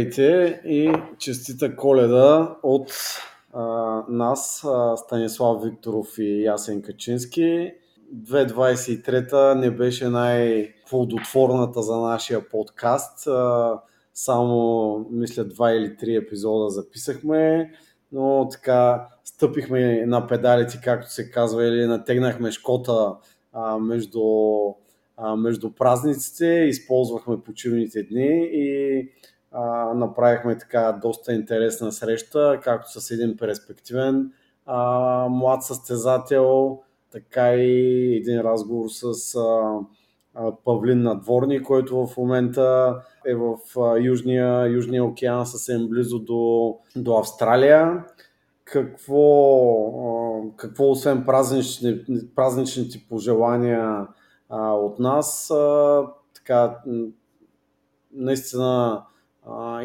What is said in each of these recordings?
Здравейте и честита коледа от а, нас, а, Станислав Викторов и Ясен Качински. 2023 не беше най-плодотворната за нашия подкаст. А, само, мисля, два или три епизода записахме, но така стъпихме на педалите, както се казва, или натегнахме шкота а, между между празниците, използвахме почивните дни и а, направихме така доста интересна среща, както с един перспективен а, млад състезател, така и един разговор с а, а, Павлин Надворни, който в момента е в а, Южния, Южния океан, съвсем близо до, до Австралия. Какво, а, какво освен празнични, празничните пожелания а, от нас, а, така, наистина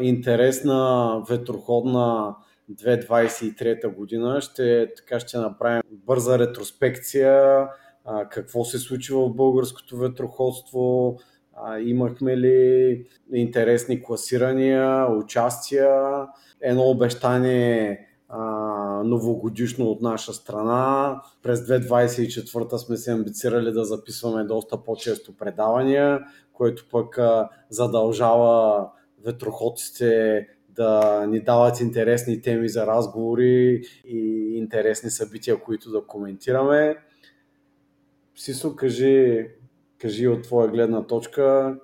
интересна ветроходна 2023 година. Ще, така ще направим бърза ретроспекция а, какво се случи в българското ветроходство, а, имахме ли интересни класирания, участия, едно обещание а, новогодишно от наша страна. През 2024 сме се амбицирали да записваме доста по-често предавания, което пък а, задължава ветроходците да ни дават интересни теми за разговори и интересни събития, които да коментираме. Сисо, кажи, кажи от твоя гледна точка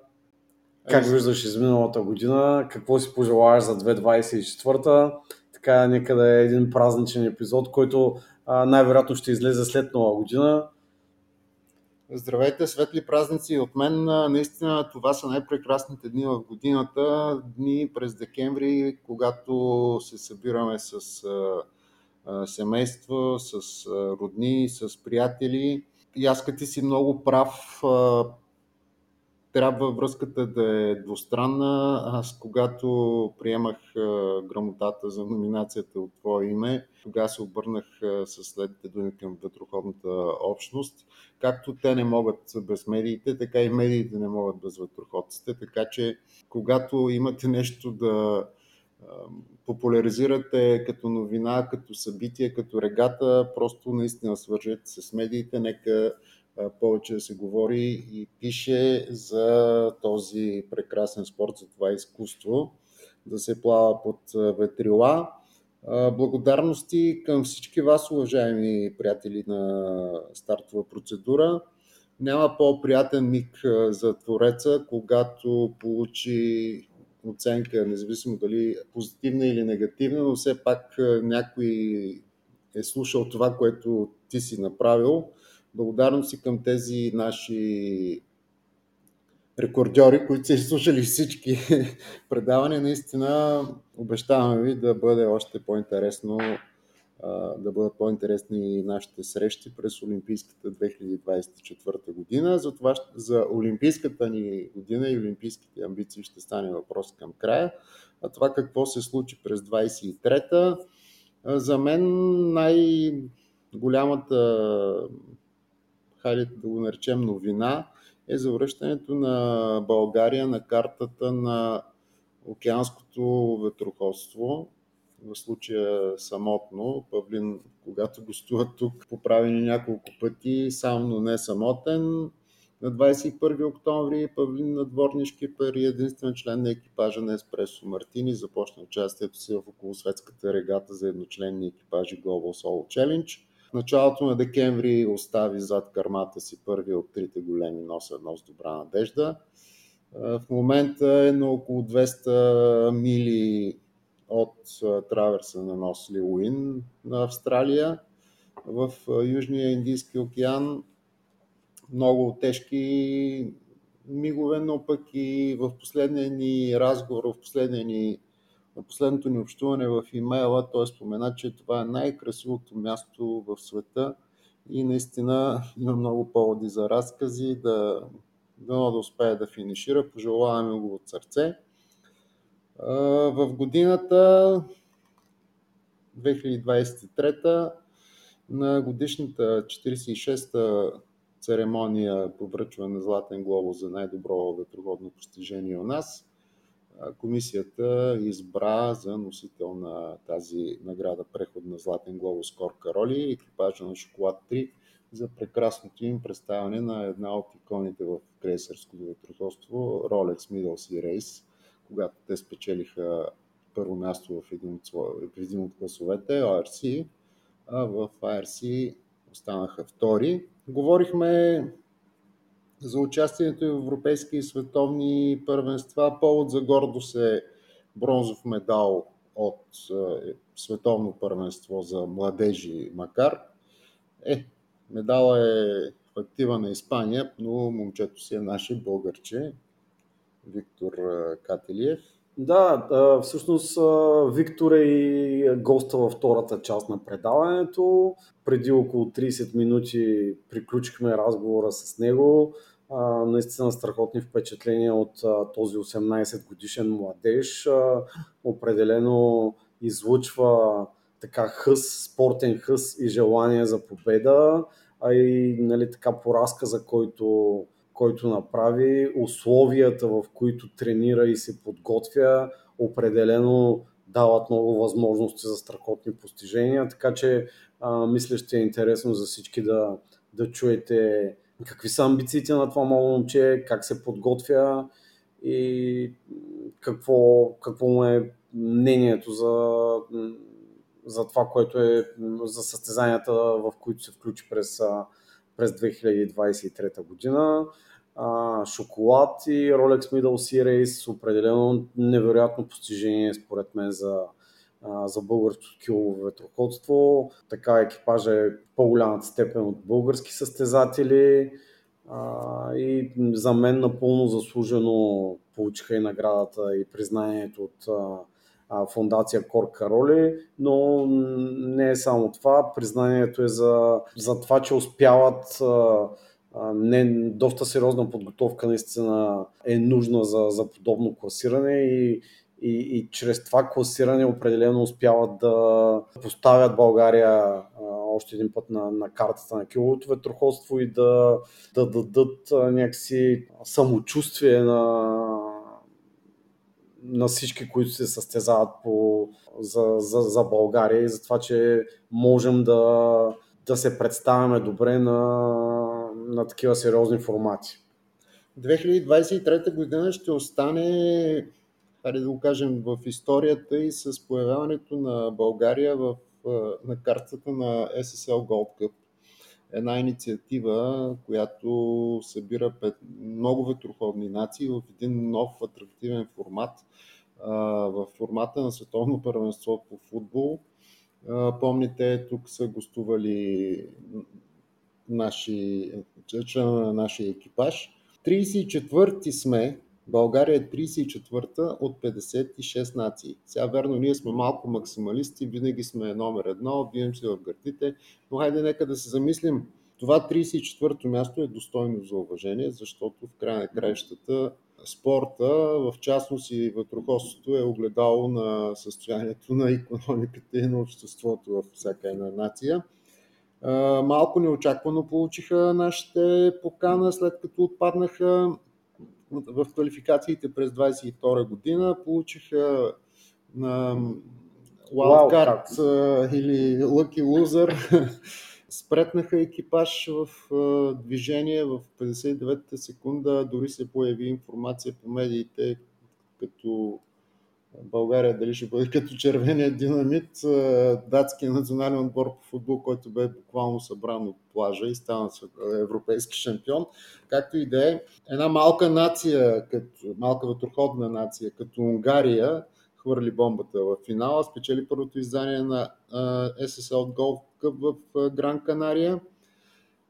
как виждаш изминалата година, какво си пожелаваш за 2024 така нека да е един празничен епизод, който най-вероятно ще излезе след нова година. Здравейте, светли празници от мен. Наистина това са най-прекрасните дни в годината. Дни през декември, когато се събираме с а, семейство, с родни, с приятели. И аз си много прав, трябва връзката да е двустранна. Аз когато приемах грамотата за номинацията от твое име, тогава се обърнах с следните думи към ветроходната общност. Както те не могат без медиите, така и медиите не могат без ветроходците. Така че, когато имате нещо да популяризирате като новина, като събитие, като регата, просто наистина свържете с медиите. Нека повече да се говори и пише за този прекрасен спорт, за това изкуство, да се плава под ветрила. Благодарности към всички вас, уважаеми приятели на стартова процедура. Няма по-приятен миг за твореца, когато получи оценка, независимо дали позитивна или негативна, но все пак някой е слушал това, което ти си направил благодарности към тези наши рекордьори, които са изслушали всички предавания. Наистина обещаваме ви да бъде още по-интересно да бъдат по-интересни нашите срещи през Олимпийската 2024 година. Затова за Олимпийската ни година и Олимпийските амбиции ще стане въпрос към края. А това какво се случи през 23-та, за мен най-голямата хайде да го наречем новина, е завръщането на България на картата на океанското ветроходство, в случая самотно. Павлин, когато гостува тук, поправи ни няколко пъти, сам, но не самотен. На 21 октомври Павлин на Дворнишки пари, единствен член на екипажа на Еспресо Мартини, започна участието си в околосветската регата за едночленни екипажи Global Solo Challenge началото на декември остави зад кърмата си първи от трите големи носа едно с добра надежда. В момента е на около 200 мили от траверса на нос Лилуин на Австралия в Южния Индийски океан. Много тежки мигове, но пък и в последния ни разговор, в последния ни на последното ни общуване в имейла той спомена, че това е най-красивото място в света и наистина има много поводи за разкази, да, да, да успее да финишира. Пожелаваме го от сърце. В годината 2023 на годишната 46-та церемония по връчване на Златен глобус за най-добро ветроводно постижение у нас – комисията избра за носител на тази награда Преходна Златен глобус Кор Кароли екипажа на Шоколад 3 за прекрасното им представяне на една от иконите в крейсерското ветроходство Rolex Middle Sea Race, когато те спечелиха първо място в един от, в един от класовете, ORC, а в IRC останаха втори. Говорихме за участието в европейски и световни първенства. Повод за гордост е бронзов медал от е, световно първенство за младежи Макар. Е, медала е в актива на Испания, но момчето си е наше българче, Виктор е, Кателиев. Да, всъщност Виктор е и госта във втората част на предаването. Преди около 30 минути приключихме разговора с него. Наистина страхотни впечатления от този 18 годишен младеж. Определено излучва така хъс, спортен хъс и желание за победа, а и нали, така по разказа, който който направи, условията, в които тренира и се подготвя, определено дават много възможности за страхотни постижения, така че а, мисля ще е интересно за всички да, да чуете какви са амбициите на това мало момче, как се подготвя и какво, какво му е мнението за, за това, което е за състезанията, в които се включи през, през 2023 година. А, шоколад и Rolex Middle Race определено невероятно постижение според мен за, за българското килово ветроходство. Така екипажа е по-голямата степен от български състезатели и за мен напълно заслужено получиха и наградата и признанието от фундация Кор Кароли, но не е само това. Признанието е за, за това, че успяват не, доста сериозна подготовка наистина е нужна за, за подобно класиране и, и, и чрез това класиране определено успяват да поставят България а, още един път на, на картата на киловото ветроходство и да, да дадат някакси самочувствие на, на всички, които се състезават по, за, за, за България и за това, че можем да, да се представяме добре на на такива сериозни формати. 2023 година ще остане, хайде да го кажем, в историята и с появяването на България в, на картата на SSL Gold Cup. Една инициатива, която събира много ветроходни нации в един нов атрактивен формат, в формата на световно първенство по футбол. Помните, тук са гостували наши, члена на нашия екипаж. 34-ти сме, България е 34-та от 56 нации. Сега верно, ние сме малко максималисти, винаги сме номер едно, бием се в гърдите, но хайде нека да се замислим. Това 34-то място е достойно за уважение, защото в края на краищата спорта, в частност и вътроходството е огледало на състоянието на економиката и на обществото във всяка една нация. Малко неочаквано получиха нашите покана, след като отпаднаха в квалификациите през 22 година. Получиха на Wildcard wow, или Lucky Loser. Спретнаха екипаж в движение в 59-та секунда. Дори се появи информация по медиите, като България дали ще бъде като червения динамит, датския национален отбор по футбол, който бе буквално събран от плажа и стана европейски шампион. Както и да е, една малка нация, като, малка ветроходна нация, като Унгария, хвърли бомбата в финала, спечели първото издание на SSL Golf Cup в Гран Канария.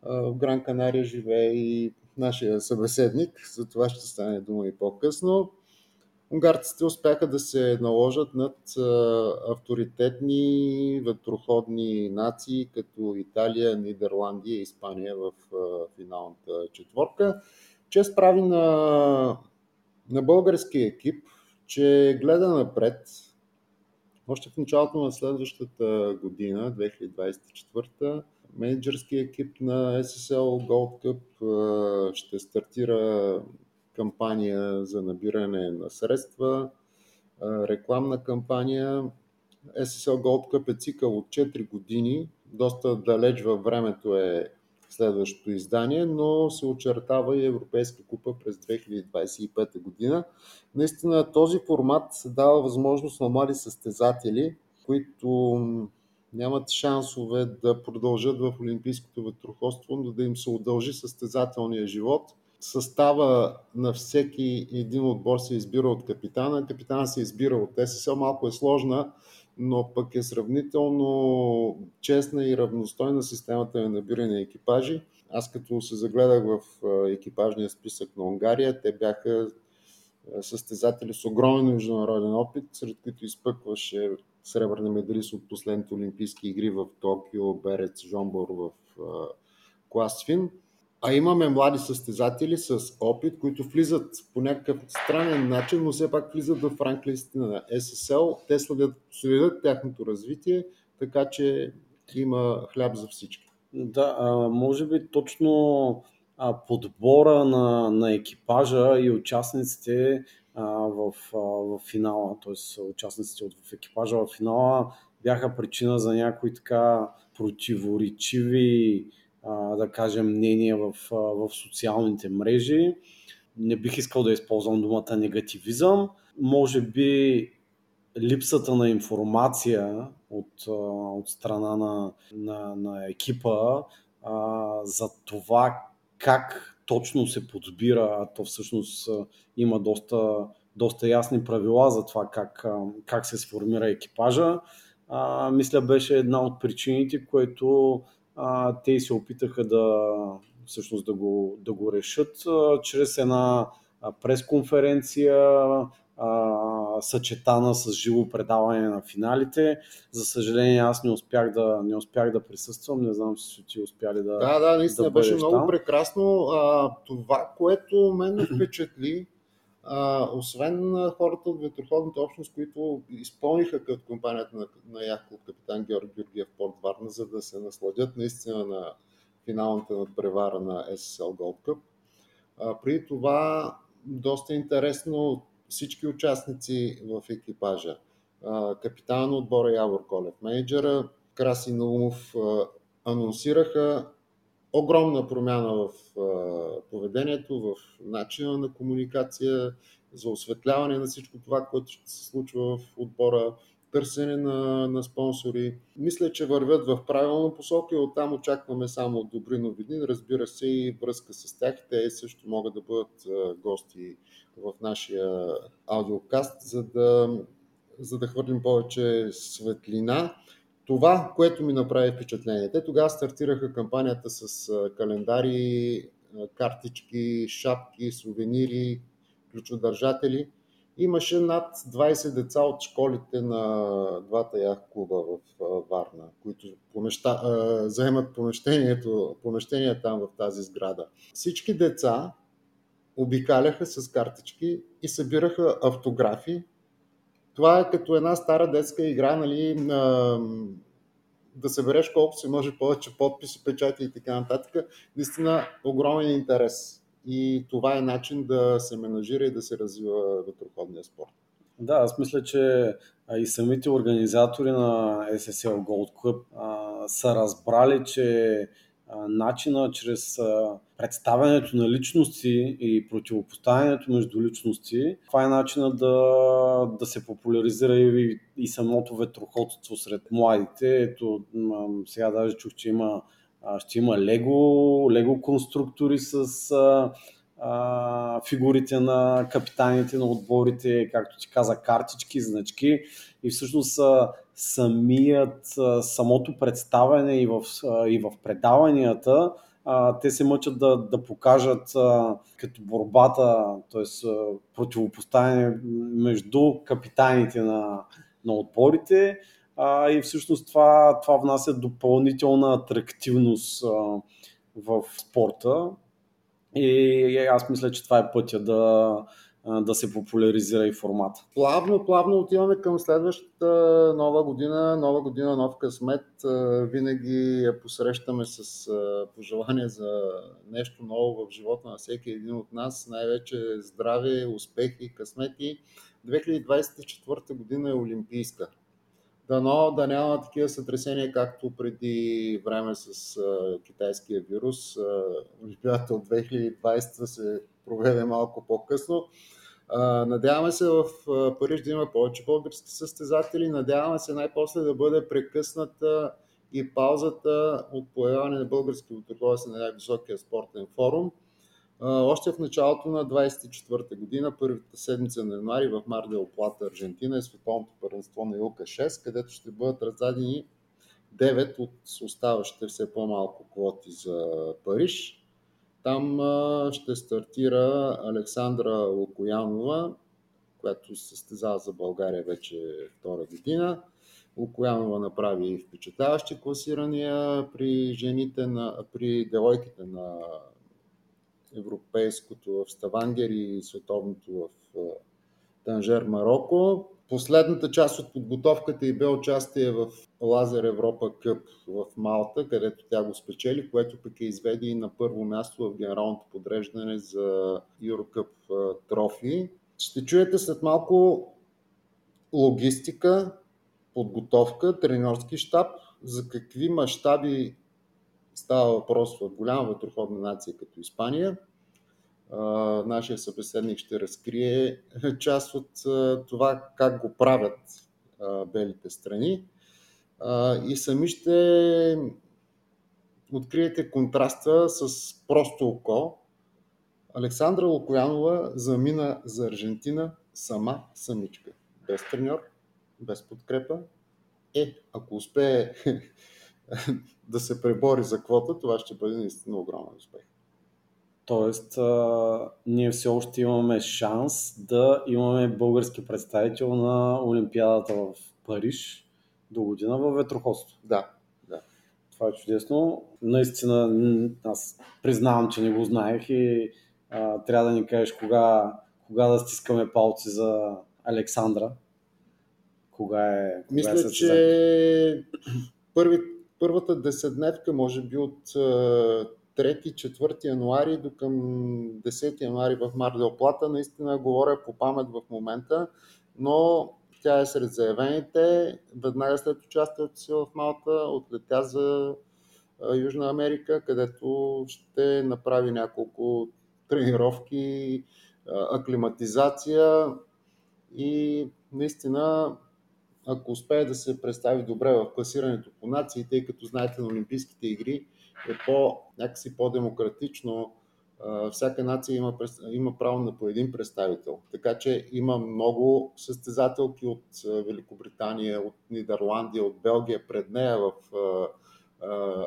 В Гран Канария живее и нашия събеседник, за това ще стане дума и по-късно унгарците успяха да се наложат над авторитетни ветроходни нации, като Италия, Нидерландия и Испания в финалната четворка. Чест прави на, на българския екип, че гледа напред. Още в началото на следващата година, 2024, менеджерския екип на SSL Gold Cup ще стартира кампания за набиране на средства, рекламна кампания. SSL Gold Cup е цикъл от 4 години, доста далеч във времето е следващото издание, но се очертава и Европейска купа през 2025 година. Наистина този формат дава възможност на млади състезатели, които нямат шансове да продължат в Олимпийското ветроходство, но да им се удължи състезателния живот. Състава на всеки един отбор се избира от капитана. Капитана се избира от ССЛ. Малко е сложна, но пък е сравнително честна и равностойна системата на набиране на екипажи. Аз като се загледах в екипажния списък на Унгария, те бяха състезатели с огромен международен опит, сред които изпъкваше сребърни медалист от последните Олимпийски игри в Токио, Берец Жомбор в клас Фин. А имаме млади състезатели с опит, които влизат по някакъв странен начин, но все пак влизат в ранглистите на SSL. Те следят, следят тяхното развитие, така че има хляб за всички. Да, а, може би точно а, подбора на, на екипажа и участниците а, в, а, в финала, т.е. участниците в екипажа в финала бяха причина за някои така противоречиви да кажем, мнения в, в социалните мрежи. Не бих искал да използвам думата негативизъм. Може би липсата на информация от, от страна на, на, на екипа а, за това как точно се подбира, а то всъщност има доста, доста ясни правила за това как, как се сформира екипажа. А, мисля беше една от причините, което а, те се опитаха да, всъщност да го, да го решат а, чрез една пресконференция, а, съчетана с живо предаване на финалите. За съжаление, аз не успях да, не успях да присъствам. Не знам, че ти успяли да. Да, да, наистина да беше много там. прекрасно. А, това, което мен ме впечатли, освен хората от ветроходната общност, които изпълниха като компанията на, на яхта от капитан Георги Георгиев Порт Варна, за да се насладят наистина на финалната надпревара на SSL Gold Cup. А, при това доста интересно всички участници в екипажа. А, капитан отбора Явор Колев, менеджера Краси Наумов анонсираха огромна промяна в поведението, в начина на комуникация, за осветляване на всичко това, което ще се случва в отбора, търсене на, на спонсори. Мисля, че вървят в правилна посока и оттам очакваме само добри новини. Разбира се и връзка с тях. Те също могат да бъдат гости в нашия аудиокаст, за да, за да хвърлим повече светлина това, което ми направи впечатление. Те тогава стартираха кампанията с календари, картички, шапки, сувенири, ключодържатели. Имаше над 20 деца от школите на двата ях клуба в Варна, които помеща, заемат помещението, помещение там в тази сграда. Всички деца обикаляха с картички и събираха автографи това е като една стара детска игра, нали, на, да събереш колко се може повече подписи, печати и така нататък. Наистина огромен интерес. И това е начин да се менажира и да се развива ветроходния спорт. Да, аз мисля, че и самите организатори на SSL Gold Cup а, са разбрали, че начина чрез представянето на личности и противопоставянето между личности. Това е начина да, да се популяризира и, и самото ветроходство сред младите. Ето, сега даже чух, че има, ще има лего, лего конструктори с а, фигурите на капитаните на отборите, както ти каза, картички, значки и всъщност самият, самото представяне и в, и в предаванията те се мъчат да, да покажат като борбата, т.е. противопоставяне между капитаните на, на отборите а, и всъщност това, това внася допълнителна атрактивност а, в спорта и аз мисля, че това е пътя да, да се популяризира и формата. Плавно, плавно отиваме към следващата нова година, нова година, нов късмет. Винаги я посрещаме с пожелание за нещо ново в живота на всеки един от нас, най-вече здраве, успехи, късмети. 2024 година е олимпийска. Дано да няма такива сътресения, както преди време с китайския вирус. Олимпиадата от 2020 се проведе малко по-късно. Надяваме се в Париж да има повече български състезатели. Надяваме се най-после да бъде прекъсната и паузата от появяване на български върховец на най-високия спортен форум. Още в началото на 24-та година, първата седмица на януари в Мардел Плата, Аржентина е световното първенство на Илка 6, където ще бъдат раздадени 9 от оставащите все по-малко квоти за Париж. Там ще стартира Александра Лукоянова, която състезава за България вече втора година. Лукоянова направи впечатляващи класирания при жените на, при девойките на европейското в Ставангер и световното в Танжер, Марокко. Последната част от подготовката и бе участие в Лазер Европа Къп в Малта, където тя го спечели, което пък е изведи и на първо място в генералното подреждане за Еврокъп трофи. Ще чуете след малко логистика, подготовка, тренерски щаб, за какви мащаби става въпрос в голяма вътроходна нация като Испания. Нашия събеседник ще разкрие част от това как го правят белите страни и сами ще откриете контраста с просто око. Александра Лукоянова замина за Аржентина сама самичка. Без треньор, без подкрепа. Е, ако успее да се пребори за квота, това ще бъде наистина огромен успех. Тоест, а, ние все още имаме шанс да имаме български представител на Олимпиадата в Париж до година в ветроходство. Да, да. Това е чудесно. Наистина, аз признавам, че не го знаех и а, трябва да ни кажеш кога, кога да стискаме палци за Александра. Кога е. Кога е Мисля, е че първи, първата десетдневка, може би от 3-4 януари до към 10 януари в Мардел Плата. Наистина говоря по памет в момента, но тя е сред заявените. Веднага след участието си в Малта отлетя за Южна Америка, където ще направи няколко тренировки, аклиматизация и наистина ако успее да се представи добре в класирането по нации, тъй като знаете на Олимпийските игри е по, някакси по-демократично. Всяка нация има, има право на по един представител. Така че има много състезателки от Великобритания, от Нидерландия, от Белгия пред нея в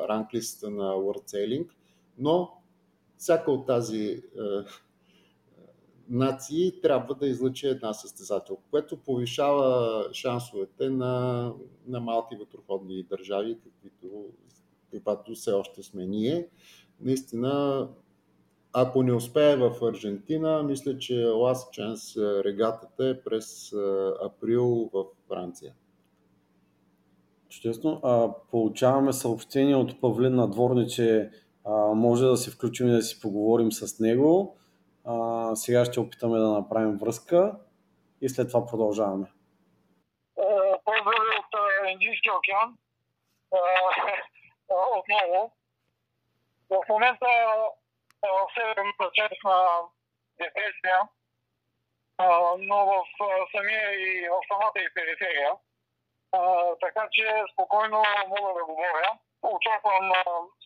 ранглистата на World Sailing, но всяка от тази нации трябва да излъчи една състезател, което повишава шансовете на, на малки вътроходни държави, каквито, каквато все още сме ние. Наистина, ако не успее в Аржентина, мисля, че Last Chance регатата е през април в Франция. Чудесно. А, получаваме съобщение от Павлин Надворни, че а, може да се включим и да си поговорим с него. А, сега ще опитаме да направим връзка и след това продължаваме. Поздрави от Индийския океан. Отново. В момента в северната част на депресия, но в самия и в самата и периферия. Така че спокойно мога да говоря. Очаквам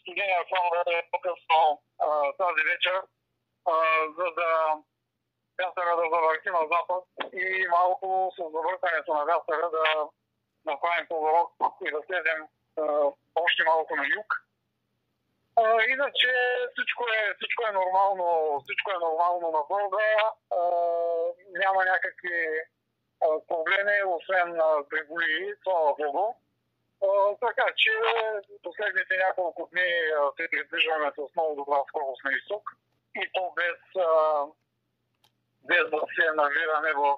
студения фон да е по-късно тази вечер за да вятъра да завърти на запад и малко с завъртането на вятъра да направим поворот и да още малко на юг. А, иначе всичко е, всичко е нормално, всичко е нормално на Бога. няма някакви а, проблеми, освен приболи, слава Богу. А, така че последните няколко дни се придвижваме с много добра скорост на изток и то без, а, без да се навираме в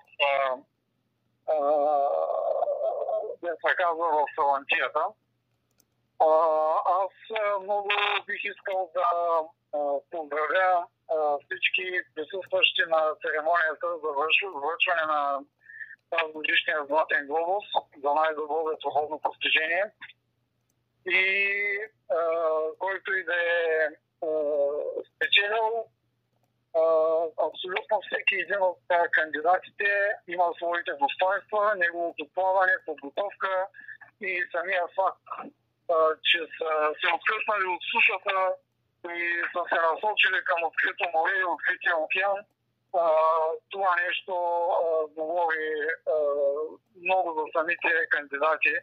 без да казва в салантията. Аз много бих искал да поздравя всички присъстващи на церемонията за връчване на тази годишния Златен глобус за най-добро ветроходно постижение. И а, който и да е спечелил, абсолютно всеки един от кандидатите има своите достоинства, неговото плаване, подготовка и самия факт, че са се откъснали от сушата и са се насочили към открито море и открития океан. Това нещо говори много за самите кандидати.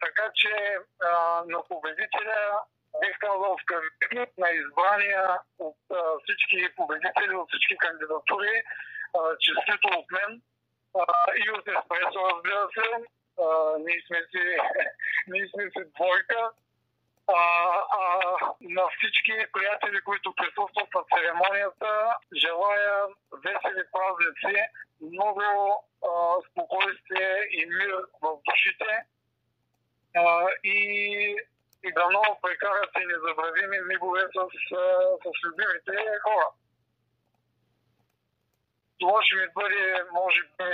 Така че на победителя бих казал в кавички на избрания от всички победители, от всички кандидатури, честито от мен и от Еспресо, разбира се. Ние сме си, ние сме си двойка. А, а, на всички приятели, които присъстват на церемонията, желая весели празници, много а, спокойствие и мир в душите а, и и да много прекарате незабравими мигове с, с любимите хора. Това ще ми бъде, може би,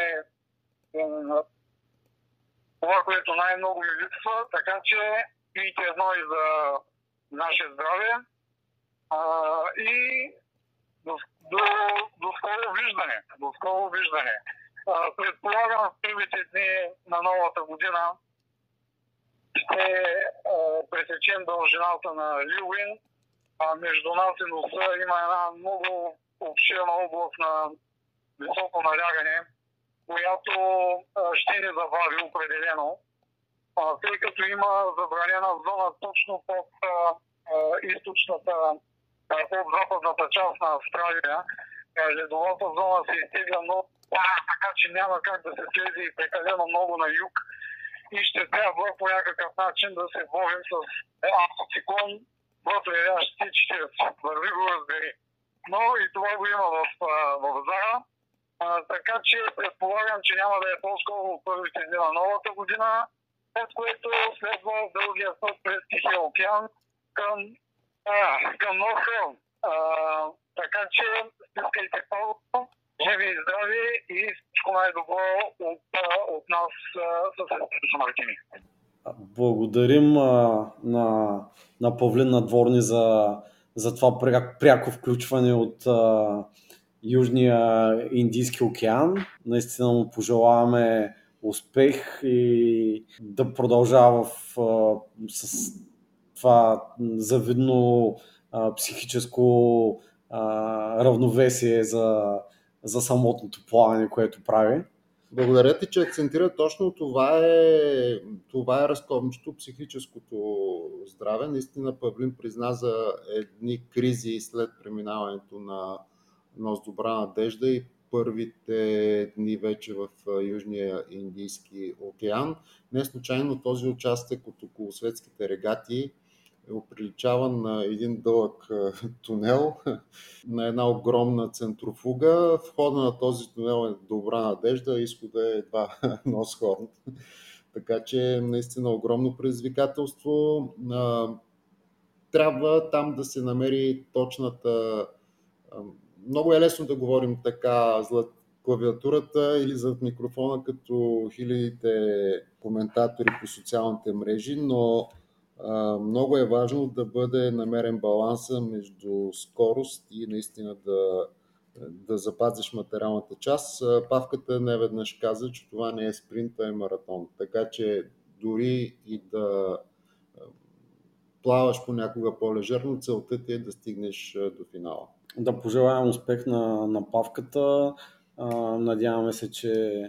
това, което най-много ми липсва, така че пийте едно и за наше здраве. А, и до, до, до скоро виждане. До скоро виждане. А, предполагам в първите дни на новата година ще пресечем дължината на Лилуин. А между нас и носа има една много обширна област на високо налягане, която ще ни забави определено, тъй като има забранена зона точно под източната, под западната част на Австралия. Ледовата зона се изтегля много, така че няма как да се слезе прекалено много на юг и ще трябва по някакъв начин да се борим с антициклон вътрешащи 40. Върви го разбери. Но и това го има в, в Зара. А, така че предполагам, че няма да е по-скоро първите дни на новата година, след което следва дългия път през Тихия океан към, а, към Норхелм. Така че стискайте палото, живи и здрави и всичко най-добро от, от нас с Мартини. Благодарим а, на, на Павлин Надворни за, за това пряко, пряко включване от а, Южния Индийски океан. Наистина му пожелаваме успех и да продължава в, с това завидно а, психическо а, равновесие за, за самотното плаване, което прави. Благодаря ти, че акцентира точно това е, това е разковничето, психическото здраве. Наистина Павлин призна за едни кризи след преминаването на нос добра надежда и първите дни вече в Южния Индийски океан. Не случайно този участък от околосветските регати е оприличаван на един дълъг тунел, на една огромна центрофуга. Входа на този тунел е добра надежда, изхода е едва Носхорн. Така че наистина огромно предизвикателство. Трябва там да се намери точната. Много е лесно да говорим така зад клавиатурата или зад микрофона, като хилядите коментатори по социалните мрежи, но много е важно да бъде намерен баланса между скорост и наистина да, да запазиш материалната част. Павката не веднъж каза, че това не е спринт, а е маратон. Така че дори и да плаваш понякога по-лежерно, целта ти е да стигнеш до финала. Да пожелаем успех на, на Павката. Надяваме се, че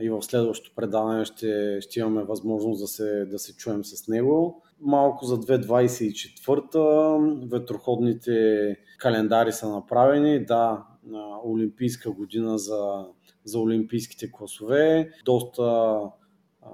и в следващото предаване ще, ще имаме възможност да се, да се чуем с него. Малко за 2024-та ветроходните календари са направени. Да, Олимпийска година за, за олимпийските класове. Доста а,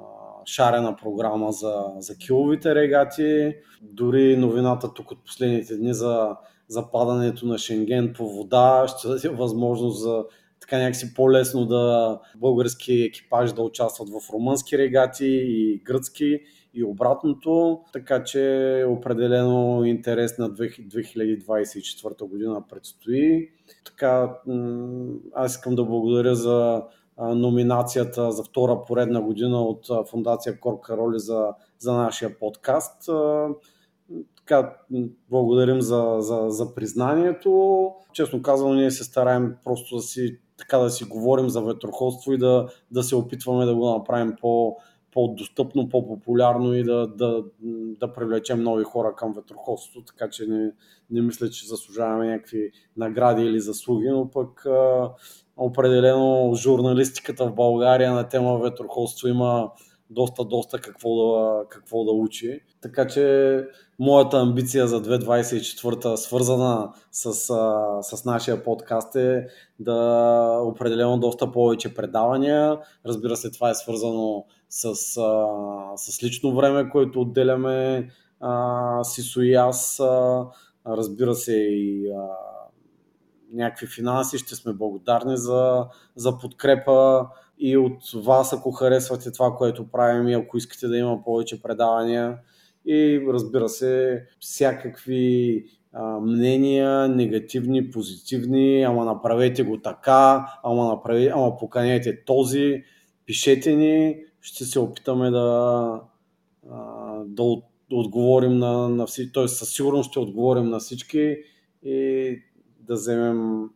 шарена програма за, за киловите регати. Дори новината тук от последните дни за за падането на Шенген по вода, ще даде възможност за така някакси по-лесно да български екипажи да участват в румънски регати и гръцки и обратното, така че определено интерес на 2024 година предстои. Така, аз искам да благодаря за номинацията за втора поредна година от Фундация Кор Кароли за, за нашия подкаст. Така, благодарим за, за, за признанието. Честно казано, ние се стараем просто да си, така да си говорим за ветроходство и да, да се опитваме да го направим по, по-достъпно, по-популярно и да, да, да привлечем нови хора към ветроходството, така че не, не мисля, че заслужаваме някакви награди или заслуги, но пък а, определено журналистиката в България на тема ветроходство има доста, доста какво да, какво да учи. Така че моята амбиция за 2024 свързана с, с нашия подкаст е да определено доста повече предавания. Разбира се, това е свързано с, с лично време, което отделяме Сисо и аз. Разбира се и някакви финанси. Ще сме благодарни за, за подкрепа и от вас, ако харесвате това, което правим и ако искате да има повече предавания. И разбира се, всякакви а, мнения, негативни, позитивни, ама направете го така, ама, направи, ама поканете този, пишете ни, ще се опитаме да, а, да, от, да отговорим на, на всички, т.е. със сигурност ще отговорим на всички и да вземем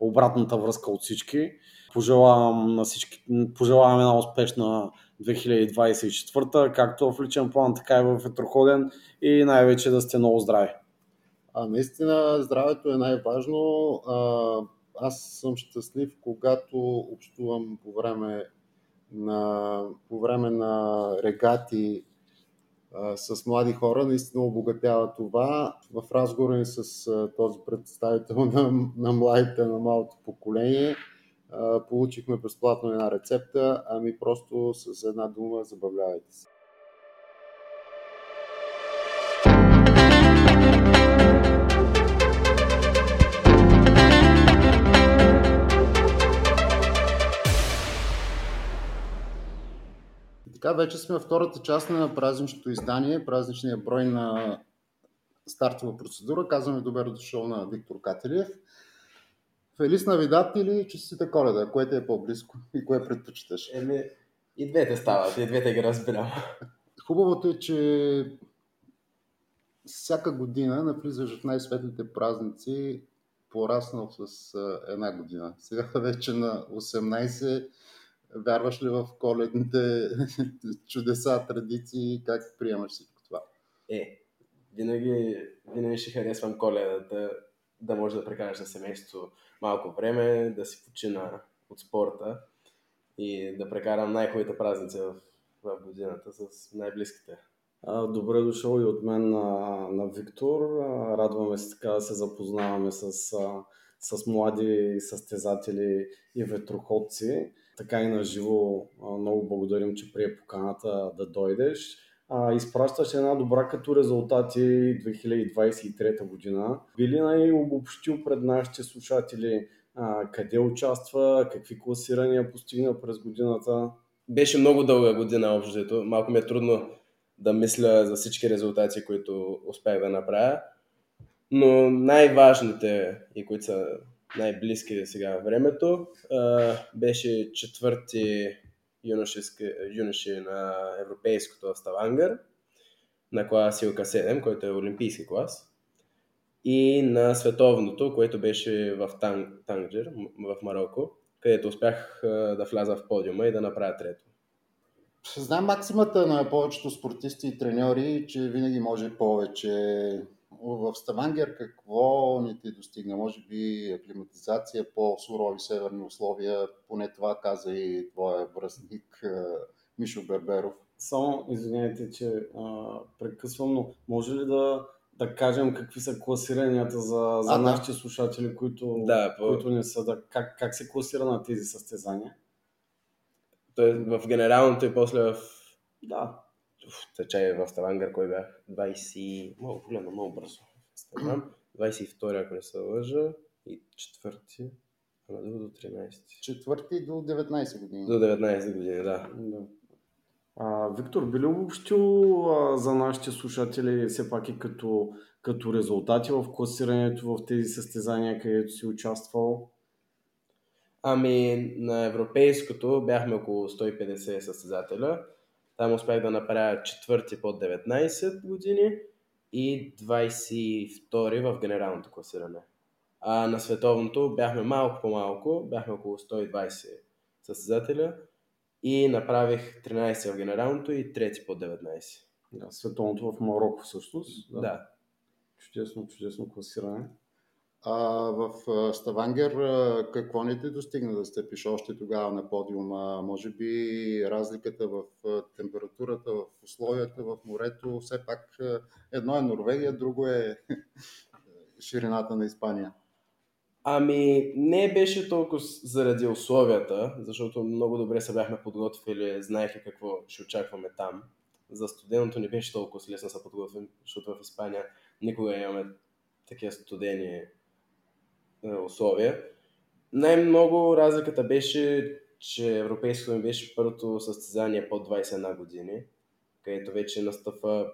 обратната връзка от всички. Пожелавам на всички, пожелавам една успешна 2024, както в личен план, така и в ветроходен и най-вече да сте много здрави. А, наистина здравето е най-важно. А, аз съм щастлив, когато общувам по време на, по време на регати а, с млади хора. Наистина обогатява това. В разговора ни с а, този представител на, на младите, на малото поколение, получихме безплатно една рецепта, ами просто с една дума забавлявайте се. Така, вече сме във втората част на празничното издание, празничния брой на стартова процедура. Казваме добре дошъл на Виктор Кателиев. Фелис Навидат или честита коледа? Кое те е по-близко и кое предпочиташ? Еми, и двете стават, и двете ги разбирам. Хубавото е, че всяка година навлизаш в най-светлите празници, пораснал с една година. Сега вече на 18 вярваш ли в коледните чудеса, традиции, как приемаш всичко това? Е, винаги, винаги ще харесвам коледата, да може да прекараш на семейството малко време, да си почина от спорта и да прекарам най-хубавите празници в, в годината с най-близките. Добре дошъл и от мен на, на Виктор. Радваме се така да се запознаваме с, с млади състезатели и ветроходци. Така и на живо много благодарим, че прие поканата да дойдеш а, изпращаш една добра като резултати 2023 година. Били най обобщил пред нашите слушатели а, къде участва, какви класирания постигна през годината? Беше много дълга година общото. Малко ми е трудно да мисля за всички резултати, които успях да направя. Но най-важните и които са най-близки сега времето, беше четвърти юноши на европейското в Ставангър, на клас Илка 7, който е олимпийски клас, и на световното, което беше в Танг, Танджер, в Марокко, където успях да вляза в подиума и да направя трето. Знам максимата на повечето спортисти и треньори, че винаги може повече в Ставангер какво ни ти достигна? Може би аклиматизация, по-сурови северни условия, поне това каза и твоя връзник Мишо Берберов. Само, извинете, че а, прекъсвам, но може ли да, да кажем какви са класиранията за, за а, нашите да. слушатели, които, да, по... които не са, да, как, как се класира на тези състезания? Той в генералното и после в... Да, тече в Ставангър, кой бях? 20... Много погледна, много бързо. 22, ако не се лъжа, и четвърти, ама до 13. Четвърти до 19 години. До 19 години, да. Да. А, Виктор, би ли обобщил а, за нашите слушатели все пак и като, като резултати в класирането в тези състезания, където си участвал? Ами на европейското бяхме около 150 състезателя. Там успях да направя четвърти под 19 години и 22 в генералното класиране. А на световното бяхме малко по-малко, бяхме около 120 състезателя и направих 13 в генералното и трети под 19. Да, световното в Марокко всъщност. Да. да. Чудесно, чудесно класиране. А в Ставангер какво не те достигна да стъпиш още тогава на подиума? Може би разликата в температурата, в условията, в морето, все пак едно е Норвегия, друго е ширината на Испания. Ами, не беше толкова заради условията, защото много добре се бяхме подготвили, знаеха какво ще очакваме там. За студеното не беше толкова лесно да се подготвим, защото в Испания никога нямаме такива студени условия. Най-много разликата беше, че европейското ми беше първото състезание под 21 години, където вече настъпва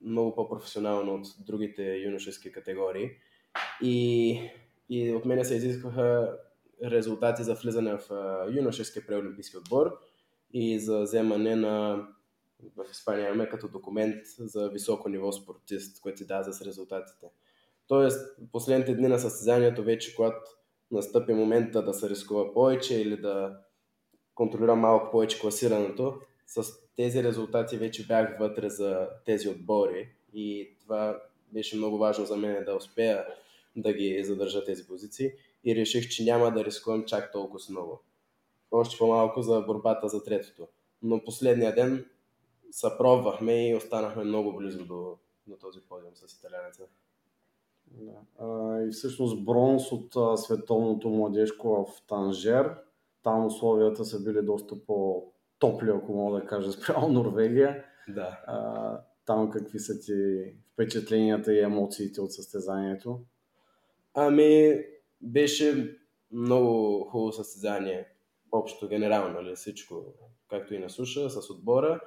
много по-професионално от другите юношески категории. И, и от мене се изискваха резултати за влизане в юношеския преолимпийски отбор и за вземане на в Испания имаме като документ за високо ниво спортист, който ти дава с резултатите. Тоест, последните дни на състезанието вече, когато настъпи момента да се рискува повече или да контролира малко повече класирането, с тези резултати вече бях вътре за тези отбори и това беше много важно за мен да успея да ги задържа тези позиции и реших, че няма да рискувам чак толкова много. Още по-малко за борбата за третото. Но последния ден съпробвахме и останахме много близо до, до този подиум с италянеца. Да. А, и всъщност бронз от а, световното младежко в Танжер. Там условията са били доста по-топли, ако мога да кажа, спрямо Норвегия. Да. А, там какви са ти впечатленията и емоциите от състезанието? Ами, беше много хубаво състезание. Общо, генерално, нали, всичко, както и на суша, с отбора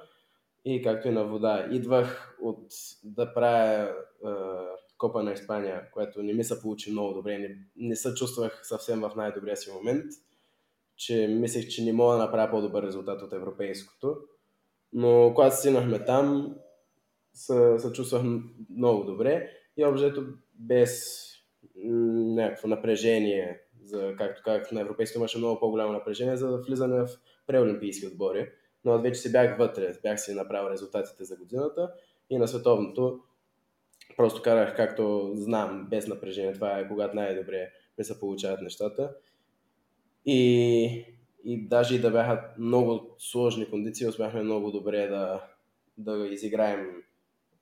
и както и на вода. Идвах от да правя Копа на Испания, което не ми се получи много добре. Не, не се чувствах съвсем в най-добрия си момент, че мислех, че не мога да направя по-добър резултат от европейското. Но когато стигнахме там, се, се чувствах много добре и обжето без някакво напрежение, за, както как на европейското имаше много по-голямо напрежение за влизане в преолимпийски отбори. Но вече си бях вътре, бях си направил резултатите за годината и на световното Просто карах както знам, без напрежение. Това е когато най-добре ми се получават нещата. И, и даже и да бяха много сложни кондиции, успяхме много добре да, да изиграем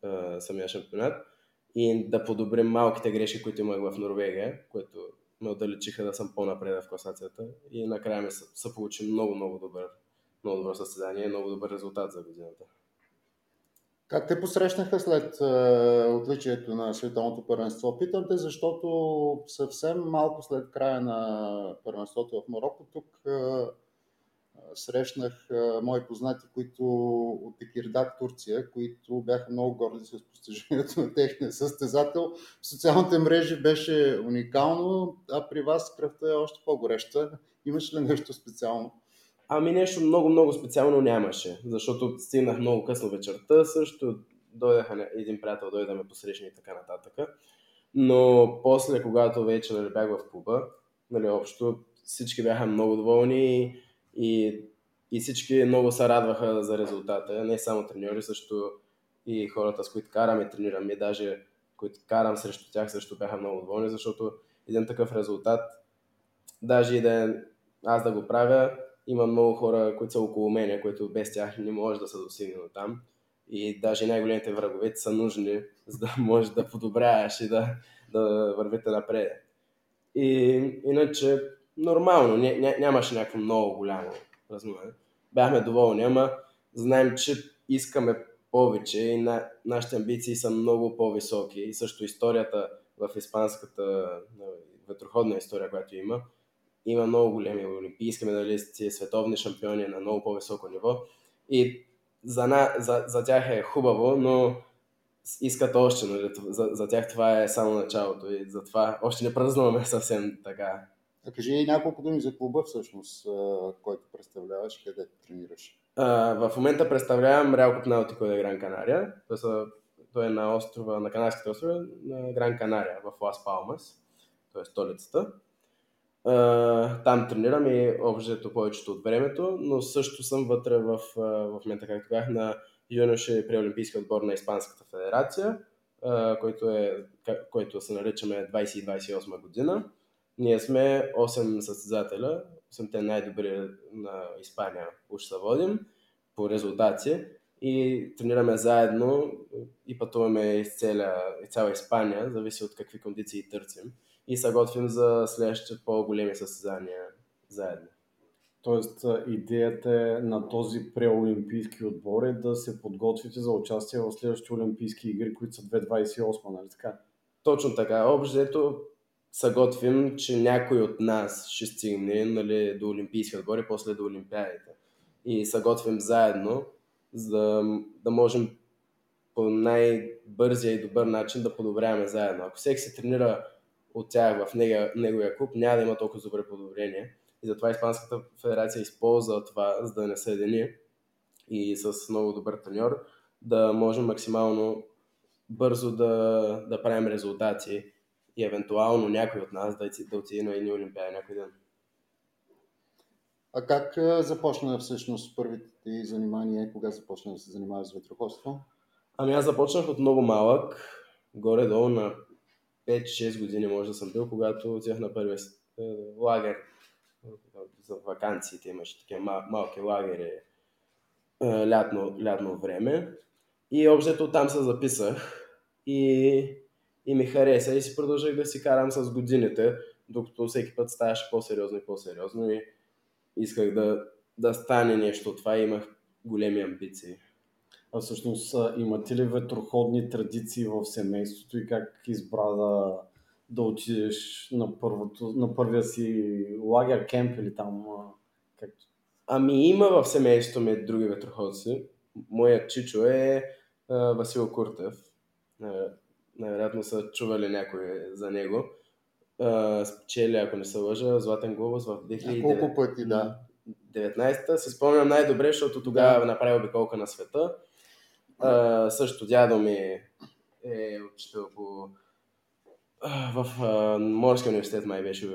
е, самия шампионат и да подобрим малките грешки, които имах в Норвегия, които ме отдалечиха да съм по-напред в класацията. И накрая ми се, се получи много, много добър, много добро състезание, много добър резултат за годината. Как те посрещнаха след е, отличието на световното първенство? Питам те, защото съвсем малко след края на първенството в Марокко, тук е, срещнах е, мои познати, които от Екирдак, Турция, които бяха много горди с постижението на техния състезател. В социалните мрежи беше уникално, а при вас кръвта е още по-гореща. Имаш ли нещо специално? Ами нещо много, много специално нямаше, защото стигнах много късно вечерта, също дойдаха един приятел, дойде да ме посрещне и така нататък. Но после, когато вече нали, бях в клуба, нали, общо всички бяха много доволни и, и всички много се радваха за резултата. Не само треньори, също и хората, с които караме, тренираме, даже които карам срещу тях, също бяха много доволни, защото един такъв резултат, даже и да е, аз да го правя, има много хора, които са около мене, които без тях не може да се достигне до там. И даже най-големите врагове са нужни, за да можеш да подобряваш и да, да вървите напред. И иначе нормално, ня, ня, нямаше някакво много голямо празнуване. Бяхме доволни, ама знаем, че искаме повече и на, нашите амбиции са много по-високи. И също историята в испанската ветроходна история, която има. Има много големи олимпийски медалисти, световни шампиони на много по-високо ниво. И за, на, за, за тях е хубаво, но искат още. Нали? За, за тях това е само началото и затова още не празнуваме съвсем така. А кажи и няколко думи за клуба всъщност, който представляваш, къде тренираш. А, в момента представлявам Реал Клуб Наутико де Гран Канария. Той е на острова, на Канарските острови, на Гран Канария, в Лас Палмас. Той е столицата. Uh, там тренирам и обжето повечето от времето, но също съм вътре в, uh, в момента, както казах, на юноше при Олимпийски отбор на Испанската федерация, uh, който, е, който се наричаме 2028 година. Ние сме 8 състезателя, 8-те най-добри на Испания уж се водим по резултати и тренираме заедно и пътуваме из, целя, из цяла Испания, зависи от какви кондиции търсим и се готвим за следващите по-големи състезания заедно. Тоест, идеята е на този преолимпийски отбор е да се подготвите за участие в следващите Олимпийски игри, които са 2028, нали така? Точно така. Общо се готвим, че някой от нас ще стигне нали, до Олимпийски отбор и после до Олимпиадите. И се готвим заедно, за да можем по най-бързия и добър начин да подобряваме заедно. Ако всеки се тренира от тях в неговия клуб, няма да има толкова добре подобрение. И затова Испанската федерация използва това, за да не се едини и с много добър треньор, да можем максимално бързо да, да правим резултати и евентуално някой от нас да, да отиде на едни олимпиади някой ден. А как започна всъщност първите ти занимания? Кога започна да се занимаваш с ветроходство? Ами аз започнах от много малък, горе-долу на 5-6 години може да съм бил, когато отидах на първия е, лагер за вакансиите, имаше такива мал- малки лагери е, лятно, лятно време. И общо там се записах и, и ми хареса и си продължих да си карам с годините, докато всеки път ставаше по-сериозно и по-сериозно и исках да, да стане нещо това и имах големи амбиции. А всъщност имате ли ветроходни традиции в семейството и как избра да, да отидеш на, първото, на първия си лагер, кемп или там? Как... Ами има в семейството ми други ветроходци. Моят чичо е а, Васил Куртев. Най-вероятно са чували някой за него. спечели, ако не се лъжа, Златен глобус в 2009. Колко пъти, да. 19-та. Се спомням най-добре, защото тогава да. направи обиколка на света. А, също дядо ми е учител по... в а, Морския университет май беше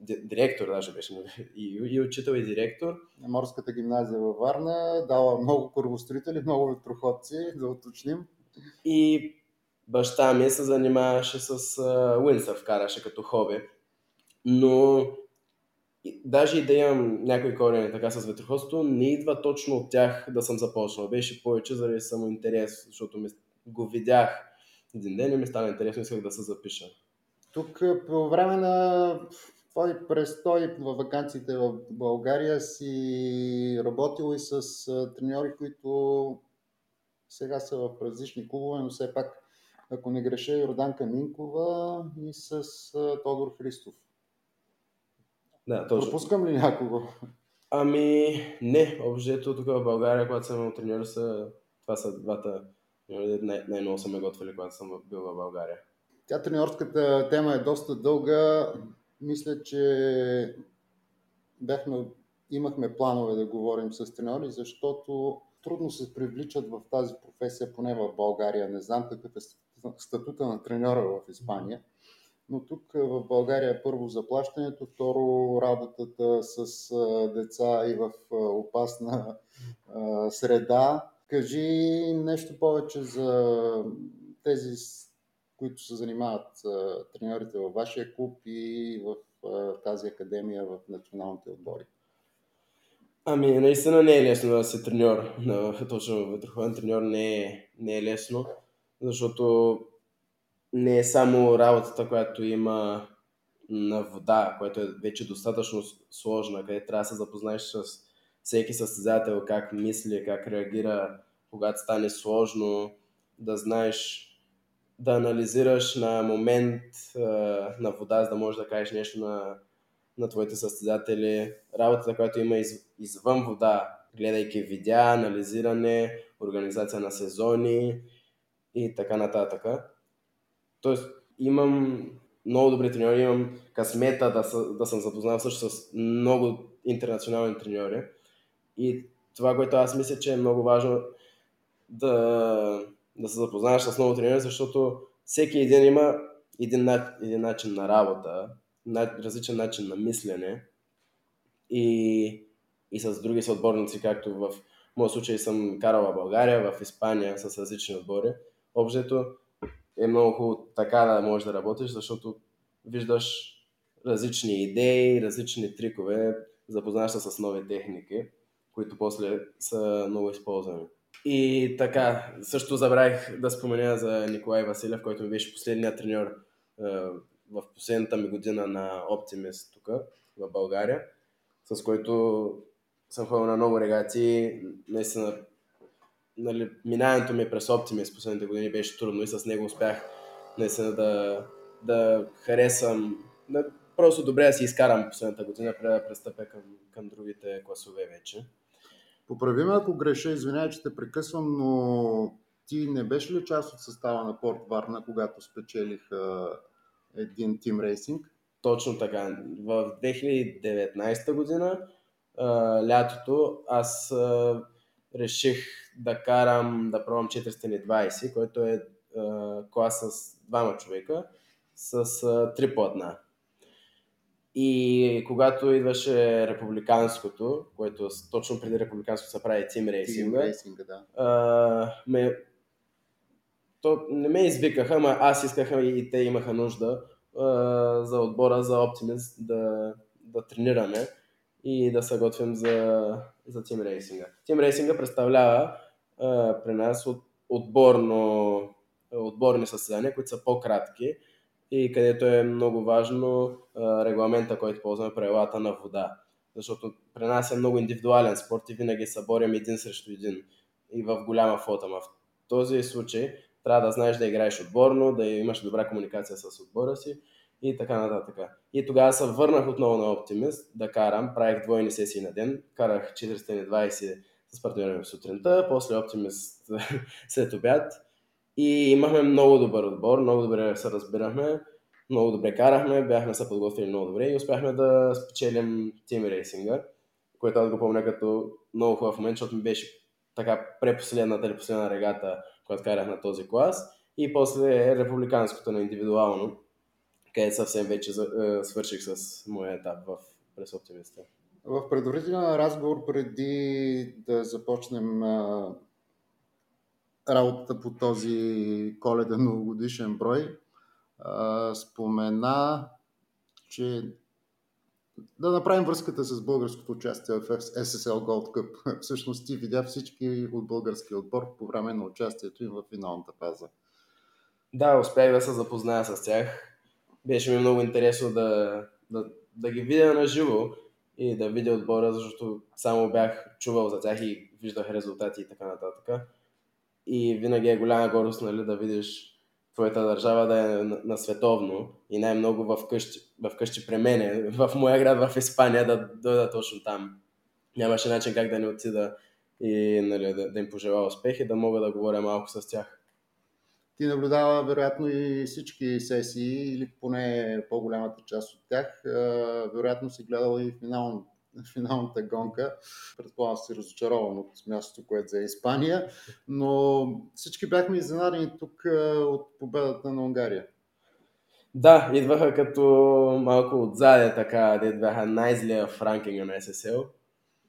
директор даже беше и, и учител и директор. Морската гимназия във Варна дава много корабостроители, много ветроходци, да уточним. И баща ми се занимаваше с уиндсърф, караше като хоби. Но даже и да имам някои корени така с ветроходството, не идва точно от тях да съм започнал. Беше повече заради само интерес, защото ми, го видях един ден и ми стана интересно, исках да се запиша. Тук по време на твой престой в вакансиите в България си работил и с треньори, които сега са в различни клубове, но все пак, ако не греша, Йорданка Минкова и с Тодор Христов. Да, точно. Пропускам ли някого? Ами, не. Общо тук в България, когато съм имал треньор, са... това са двата най- най-много са ме готвили, когато съм бил в България. Тя треньорската тема е доста дълга. Мисля, че бяхме, имахме планове да говорим с треньори, защото трудно се привличат в тази професия, поне в България. Не знам какъв е статута на треньора в Испания но тук в България е първо заплащането, второ работата с деца и в опасна среда. Кажи нещо повече за тези, които се занимават треньорите във вашия клуб и в тази академия в националните отбори. Ами, наистина не е лесно да се треньор, точно ветроходен треньор не е, не е лесно, защото не е само работата, която има на вода, която е вече достатъчно сложна, където трябва да се запознаеш с всеки състезател, как мисли, как реагира, когато стане сложно, да знаеш да анализираш на момент на вода, за да можеш да кажеш нещо на, на твоите състезатели. Работата, която има из, извън вода, гледайки видеа, анализиране, организация на сезони и така нататък. Тоест, имам много добри треньори, имам късмета да, да съм запознал също с много интернационални треньори. И това, което аз мисля, че е много важно да, да се запознаеш с много треньори, защото всеки един има един, един начин на работа, различен начин на мислене и, и с други съотборници, както в моят случай съм карал в България, в Испания с различни отбори. Общото е много хубаво така да можеш да работиш, защото виждаш различни идеи, различни трикове, запознаваш се с нови техники, които после са много използвани. И така, също забравих да спомена за Николай Василев, който ми беше последният треньор е, в последната ми година на Optimist тук, в България, с който съм ходил на много регати. Наистина, нали, минаването ми през Optimist последните години беше трудно и с него успях наистина да, да харесам, да, просто добре да си изкарам последната година, преди да престъпя към, към другите класове вече. Поправи ме ако греша, извинявай, че те прекъсвам, но ти не беше ли част от състава на Порт Варна, когато спечелих един тим рейсинг? Точно така. В 2019 година, а, лятото, аз а, реших да карам, да пробвам 420, който е а, клас с двама човека, с а, три платна. И когато идваше републиканското, което точно преди републиканското се прави тим рейсинга, рейсинга да. а, ме, то не ме извикаха, ама аз искаха и те имаха нужда а, за отбора за Optimist да, да тренираме и да се готвим за, за тим рейсинга. Тим рейсинга представлява а, при нас от, отборно, отборни състезания, които са по-кратки и където е много важно а, регламента, който ползваме, правилата на вода. Защото при нас е много индивидуален спорт и винаги се борим един срещу един и в голяма флота. В този случай трябва да знаеш да играеш отборно, да имаш добра комуникация с отбора си и така нататък. И тогава се върнах отново на Optimist да карам, правих двойни сесии на ден, карах 420 с партньора ми сутринта, после Optimist след обяд и имахме много добър отбор, много добре се разбирахме, много добре карахме, бяхме се подготвили много добре и успяхме да спечелим тим рейсинга, което аз го помня като много хубав момент, защото ми беше така препоследната или последна регата, която карах на този клас. И после републиканското на индивидуално, където съвсем вече е, свърших с моя етап в през оптимиста. В предварителен разговор, преди да започнем работата по този коледен новогодишен брой, спомена, че да направим връзката с българското участие в SSL Gold Cup. Всъщност ти видя всички от българския отбор по време на участието им в финалната фаза. Да, успях да се запозная с тях. Беше ми много интересно да, да, да ги видя на живо и да видя отбора, защото само бях чувал за тях и виждах резултати и така нататък. И винаги е голяма гордост нали, да видиш твоята държава да е на, на световно и най-много в в къщи при мене, в моя град в Испания, да дойда точно там. Нямаше начин как да не отида и нали, да, да им пожелая успех и да мога да говоря малко с тях. Ти наблюдава вероятно и всички сесии, или поне по-голямата част от тях. Вероятно си гледал и финал, финалната гонка. Предполагам си разочарован от мястото, което за Испания, но всички бяхме изненадени тук от победата на Унгария. Да, идваха като малко отзаде, така, де бяха най-злия в ранкинга на SSL.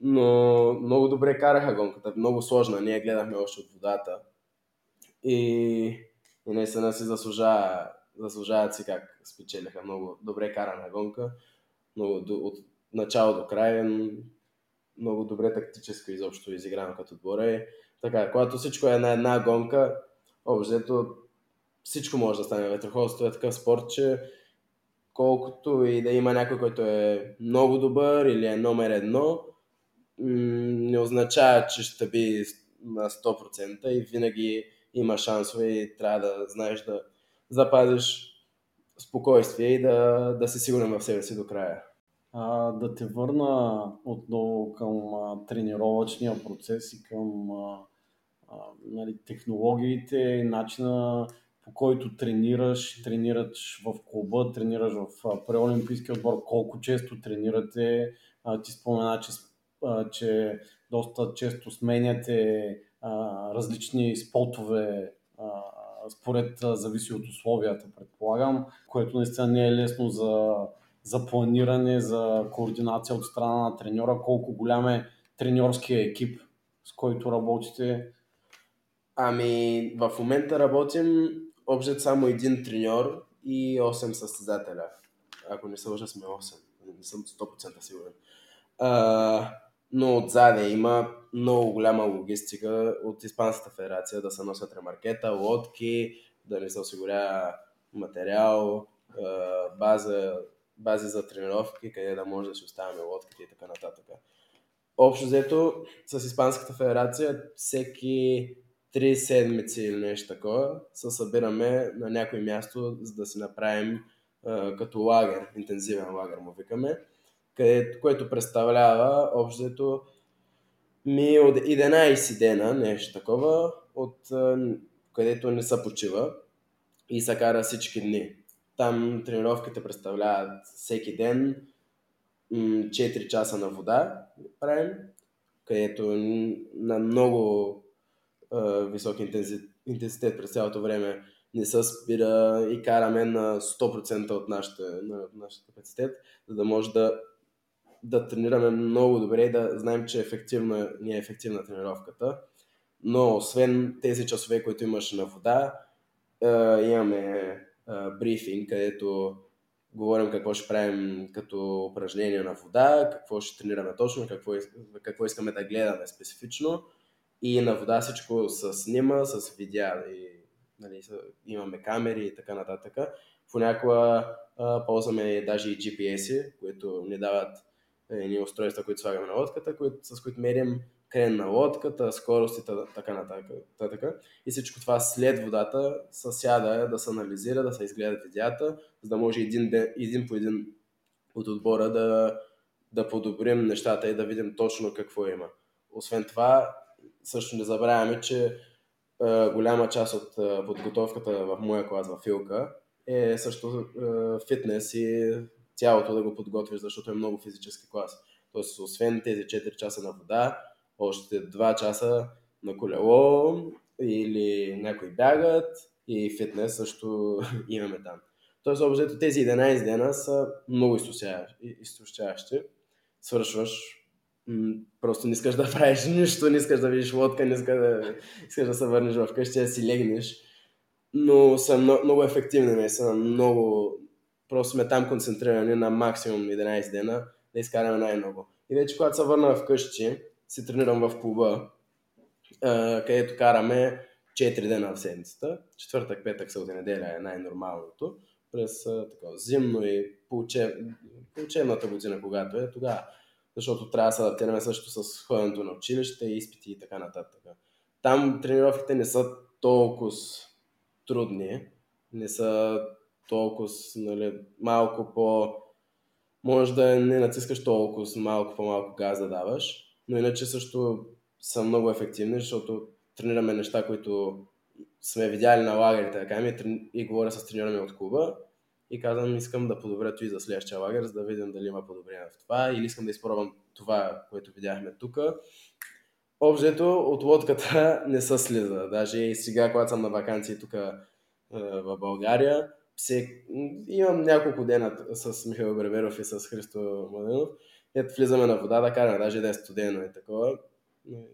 Но много добре караха гонката, много сложна. Ние гледахме още от водата. И, и наистина си заслужава, заслужават си как спечелиха. Много добре карана гонка. Много, от начало до край много добре тактическо изобщо изиграно като отбора. И така, когато всичко е на една гонка, общо всичко може да стане. Ветроходството е такъв спорт, че колкото и да има някой, който е много добър или е номер едно, не означава, че ще би на 100% и винаги има шансове и трябва да знаеш да, запазиш спокойствие и да, да си сигурен в себе си до края. А, да те върна отново към а, тренировъчния процес и към а, а, нали, технологиите и начина по който тренираш, тренираш в клуба, тренираш в преолимпийския отбор, колко често тренирате. А, ти спомена, че, а, че доста често сменяте различни спотове според зависи от условията, предполагам, което наистина не е лесно за, за планиране, за координация от страна на треньора, колко голям е треньорския екип, с който работите? Ами, в момента работим общо само един треньор и 8 състезателя. Ако не се лъжа, сме 8. Не съм 100% сигурен. А, но отзаде има много голяма логистика от Испанската федерация да се носят ремаркета, лодки, да не се осигурява материал, база, бази за тренировки, къде да може да си оставяме лодките и така нататък. Общо взето с Испанската федерация всеки три седмици или нещо такова се събираме на някое място, за да си направим като лагер, интензивен лагер му викаме където, което представлява общото ми от 11 дена, нещо такова, от където не се почива и се кара всички дни. Там тренировките представляват всеки ден 4 часа на вода правим, където на много висок интензитет през цялото време не се спира и караме на 100% от нашата, на нашата капацитет, за да може да да тренираме много добре и да знаем, че ефективна, ни е ефективна тренировката. Но освен тези часове, които имаш на вода, имаме брифинг, където говорим какво ще правим като упражнение на вода, какво ще тренираме точно, какво, какво искаме да гледаме специфично. И на вода всичко с снима, с видеа и нали, имаме камери и така нататък. Понякога ползваме даже и GPS-и, които ни дават едни устройства, които слагаме на лодката, с които мерим крен на лодката, скоростите, така нататък. И всичко това след водата се сяда да се анализира, да се изгледат видеята, за да може един, един по един от отбора да, да подобрим нещата и да видим точно какво има. Освен това, също не забравяме, че е, голяма част от е, подготовката в моя клас в Филка е също е, фитнес и цялото да го подготвиш, защото е много физически клас. Тоест, освен тези 4 часа на вода, още 2 часа на колело или някои бягат и фитнес също имаме там. Тоест, общо тези 11 дена са много изтощаващи. Свършваш, просто не искаш да правиш нищо, не искаш да видиш лодка, не искаш да, искаш да се върнеш в къщи, да си легнеш. Но са много, много ефективни, са много, Просто сме там концентрирани на максимум 11 дена да изкараме най-много. И вече когато се върна вкъщи, се тренирам в клуба, където караме 4 дена в седмицата. Четвъртък, петък, събота, неделя е най-нормалното. През така, зимно и по, учеб... по учебната година, когато е, тогава. Защото трябва да се адаптираме също с ходенето на училище, изпити и така нататък. Там тренировките не са толкова трудни, не са толкова, нали, малко по... Може да не натискаш толкова, малко по-малко газ да даваш, но иначе също са много ефективни, защото тренираме неща, които сме видяли на лагерите, да кажем, и, и говоря с треньора ми от клуба и казвам, искам да подобря и за следващия лагер, за да видим дали има подобрение в това или искам да изпробвам това, което видяхме тук. Обжето от лодката не се слиза. Даже и сега, когато съм на вакансии тук в България, всек... имам няколко дена с Михаил Греберов и с Христо Младенов. Ето влизаме на вода да караме, даже да е студено и такова.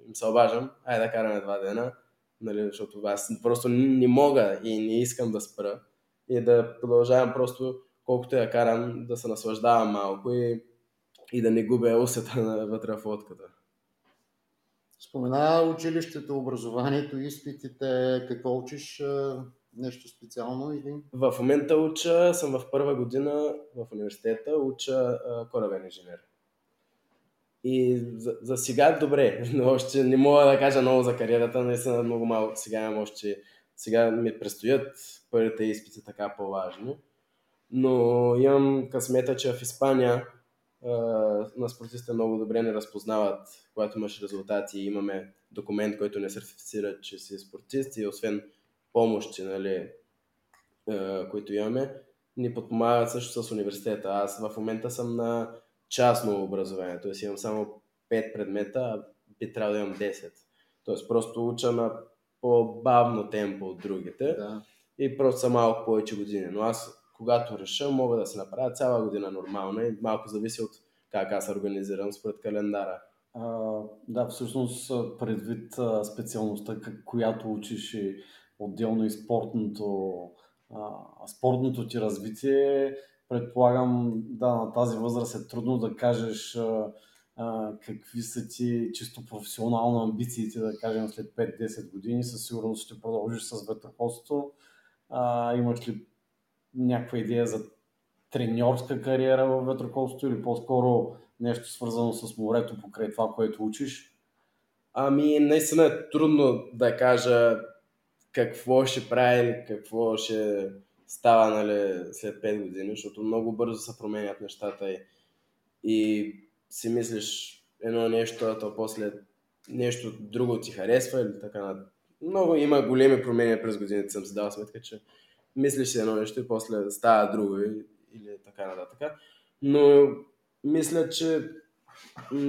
Им се обажам, айде да караме два дена, нали, защото аз просто не мога и не искам да спра и да продължавам просто колкото я карам, да се наслаждавам малко и, и да не губя усета на вътре в лодката. Спомена училището, образованието, изпитите, какво учиш нещо специално или? В момента уча, съм в първа година в университета, уча корабен инженер. И за, за сега добре, но още не мога да кажа много за кариерата, наистина много малко. Сега имам още сега ми предстоят първите изпити така по-важни. Но имам късмета, че в Испания а, на спортистите много добре не разпознават, когато имаш резултати. Имаме документ, който не сертифицира, че си спортист и освен помощи, нали, които имаме, ни подпомагат също с университета. Аз в момента съм на частно образование, т.е. имам само 5 предмета, а би трябвало да имам 10. Тоест просто уча на по-бавно темпо от другите Да. и просто са малко повече години. Но аз, когато реша, мога да се направя цяла година нормална и малко зависи от как аз организирам според календара. А, да, всъщност предвид специалността, която учиш и отделно и спортното, а, спортното ти развитие, предполагам, да, на тази възраст е трудно да кажеш а, а, какви са ти чисто професионално амбициите, да кажем след 5-10 години. Със сигурност ще продължиш с ветроходството. А, имаш ли някаква идея за треньорска кариера в ветроходството или по-скоро нещо свързано с морето покрай това, което учиш? Ами, наистина е трудно да кажа какво ще прави или какво ще става нали, след 5 години, защото много бързо се променят нещата и, и си мислиш едно нещо, а то после нещо друго ти харесва или така. на- Много има големи промени през годините, съм си дал сметка, че мислиш едно нещо и после става друго или така нататък. Но мисля, че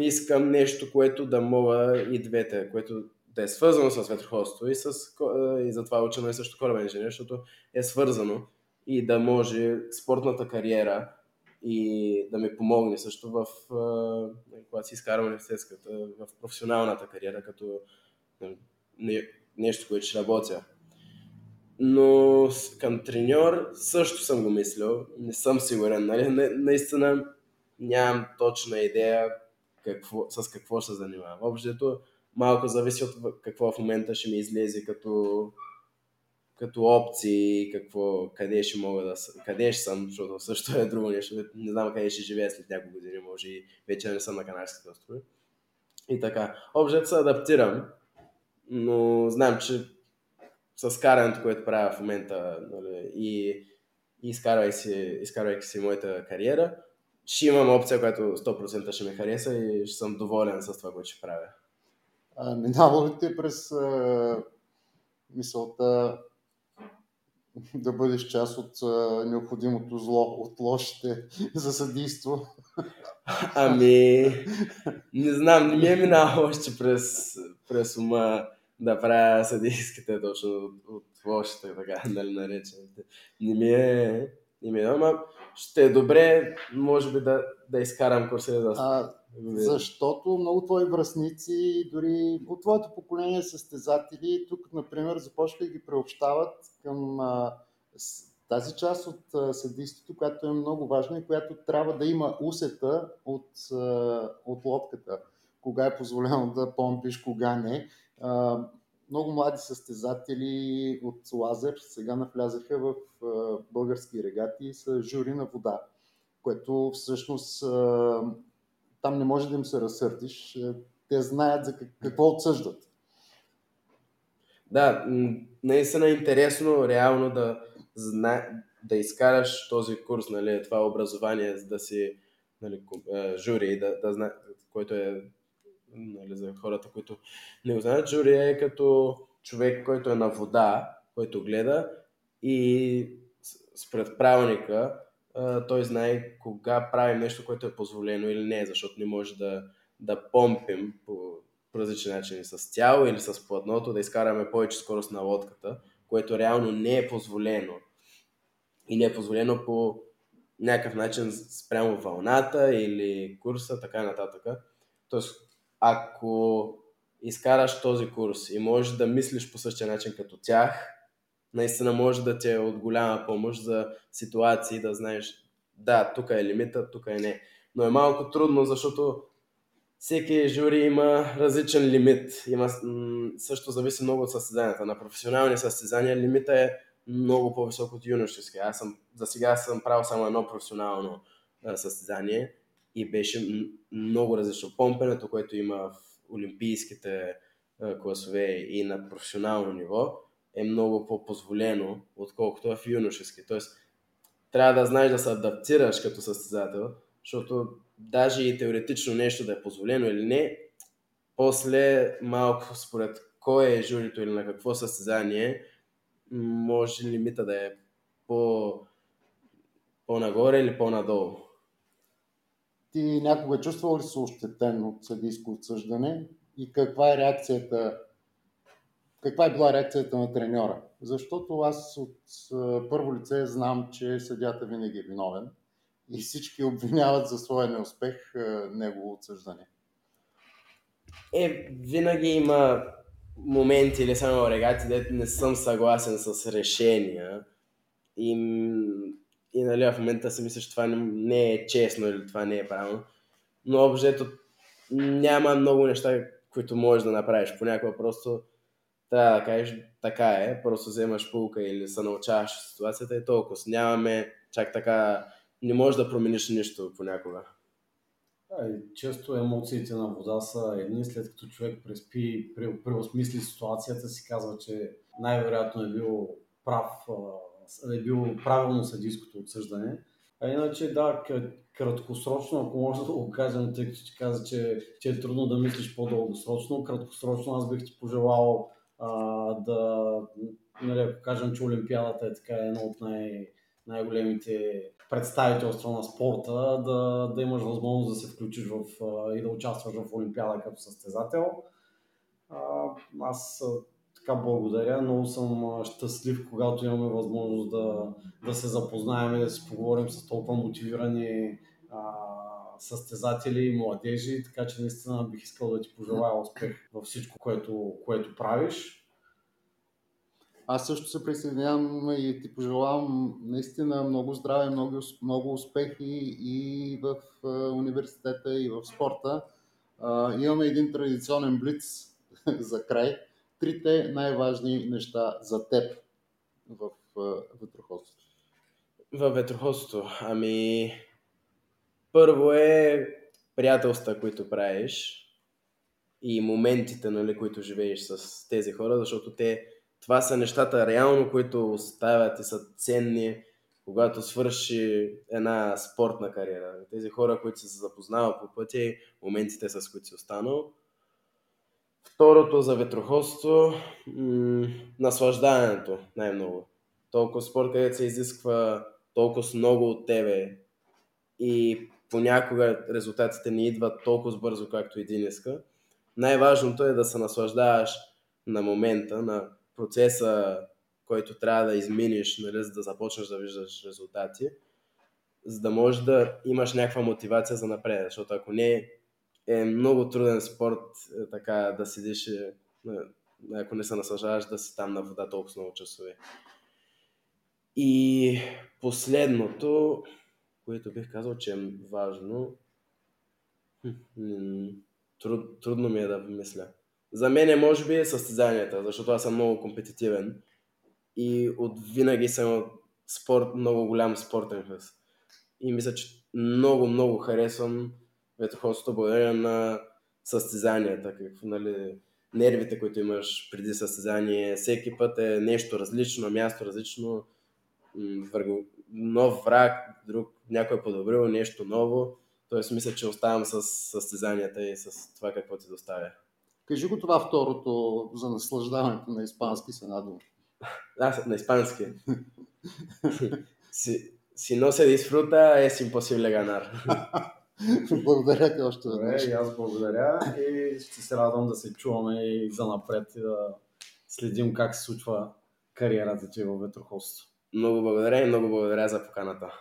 искам нещо, което да мога и двете, което е свързано с ветроходство и, с, ко- и затова учено и също корабен инженер, защото е свързано и да може спортната кариера и да ми помогне също в, а, когато си изкарам университетската, в професионалната кариера, като нали, не, нещо, което ще работя. Но към треньор също съм го мислил, не съм сигурен, нали? На, наистина нямам точна идея какво, с какво се занимавам. Общото малко зависи от какво в момента ще ми излезе като, като опции, какво, къде ще мога да с- къде ще съм, защото също е друго нещо. Не знам къде ще живея след няколко години, може и вече не съм на Канарските острови. И така. Общото се адаптирам, но знам, че с карането, което правя в момента нали, и, и изкарвайки, си, изкарвайки си моята кариера, ще имам опция, която 100% ще ме хареса и ще съм доволен с това, което ще правя. А, минава ли ти през а, мисълта да бъдеш част от а, необходимото зло, от лошите за съдийство? Ами, не знам, не ми е минало още през, през ума да правя съдийските точно от, от лошите, така, нали наречените. Не ми е, не ми е, ама ще е добре, може би да, да изкарам курса и да... А, защото много твои връзници, дори от твоето поколение състезатели, тук, например, започнаха да ги преобщават към тази част от съдийството, която е много важна и която трябва да има усета от, от лодката. Кога е позволено да помпиш, кога не. Много млади състезатели от Лазер сега навлязаха в български регати и са жури на вода, което всъщност там не може да им се разсърдиш. Е, Те знаят за как- какво отсъждат. Да, наистина е интересно реално да, да изкараш този курс, нали, това образование, за да си нали, е, жури, да, да зна... който е нали, за хората, които не го знаят, жури е като човек, който е на вода, който гледа и според правилника той знае кога правим нещо, което е позволено или не, защото не може да, да помпим по, по различни начини с тяло или с платното, да изкараме повече скорост на лодката, което реално не е позволено. И не е позволено по някакъв начин спрямо вълната или курса, така нататък. Тоест, ако изкараш този курс и можеш да мислиш по същия начин като тях, наистина може да ти е от голяма помощ за ситуации, да знаеш, да, тук е лимита, тук е не. Но е малко трудно, защото всеки жури има различен лимит. Има, също зависи много от състезанията. На професионални състезания лимита е много по-висок от юношески. Аз съм, за сега съм правил само едно професионално състезание и беше много различно. Помпенето, което има в олимпийските класове и на професионално ниво, е много по-позволено, отколкото в юношески. Тоест, трябва да знаеш да се адаптираш като състезател, защото даже и теоретично нещо да е позволено или не, после малко според кой е журито или на какво състезание, може лимита да е по, по-нагоре или по-надолу. Ти някога чувствал ли се ощетен от съдийско отсъждане и каква е реакцията каква е била реакцията на треньора? Защото аз от първо лице знам, че съдята винаги е виновен и всички обвиняват за своя неуспех негово отсъждане. Е, винаги има моменти или само регати, дето не съм съгласен с решения. И, и нали, в момента си мисля, че това не е честно или това не е правилно. Но обжето няма много неща, които можеш да направиш. Понякога просто трябва да кажеш така е, просто вземаш пулка или се научаваш ситуацията и толкова. Нямаме чак така, не можеш да промениш нищо понякога. Често емоциите на вода са едни, след като човек преспи, преосмисли ситуацията, си казва, че най-вероятно е бил прав, е бил правилно съдийското отсъждане. А иначе, да, краткосрочно, ако може да го кажем, тъй като ти каза, че, че е трудно да мислиш по-дългосрочно, краткосрочно аз бих ти пожелал а, да, нали, кажем, че Олимпиадата е така едно от най- най-големите представителства на спорта, да, да имаш възможност да се включиш в, и да участваш в Олимпиада като състезател. Аз така благодаря, много съм щастлив, когато имаме възможност да, да се запознаем и да си поговорим с толкова мотивирани а, състезатели и младежи, така че наистина бих искал да ти пожелая успех във всичко, което, което правиш. Аз също се присъединявам и ти пожелавам наистина много здраве, много, много успехи и в университета, и в спорта. имаме един традиционен блиц за край. Трите най-важни неща за теб в ветроходството. В ветроходството? Ами, първо е приятелства, които правиш и моментите, нали, които живееш с тези хора, защото те това са нещата реално, които оставят и са ценни, когато свърши една спортна кариера. Тези хора, които се запознават по пътя и моментите, с които си останал. Второто за ветроходство, м- наслаждането най-много. Толкова спорт, където се изисква толкова много от тебе и понякога резултатите не идват толкова бързо, както един иска. Най-важното е да се наслаждаваш на момента, на процеса, който трябва да изминиш, нали, за да започнеш да виждаш резултати, за да можеш да имаш някаква мотивация за напред. Защото ако не, е много труден спорт е, така да седиш, е, ако не се наслаждаваш да си там на вода толкова много часове. И последното, което бих казал, че е важно, труд, трудно ми е да мисля. За мен е, може би, е състезанията, защото аз съм много компетитивен и от винаги съм спорт, много голям спортен хъс. И мисля, че много, много харесвам ветроходството благодарение на състезанията, какво, нали, нервите, които имаш преди състезание. Всеки път е нещо различно, място различно, нов враг, друг, някой е подобрил нещо ново. Тоест мисля, че оставам с състезанията и с това какво ти доставя. Кажи го това второто за наслаждаването на испански с една дума. А, на испански. си, si no se disfruta, es imposible ganar. благодаря ти още веднъж. и аз благодаря и ще се радвам да се чуваме и за напред и да следим как се случва кариерата ти в ветроходство. Много благодаря и много благодаря за поканата.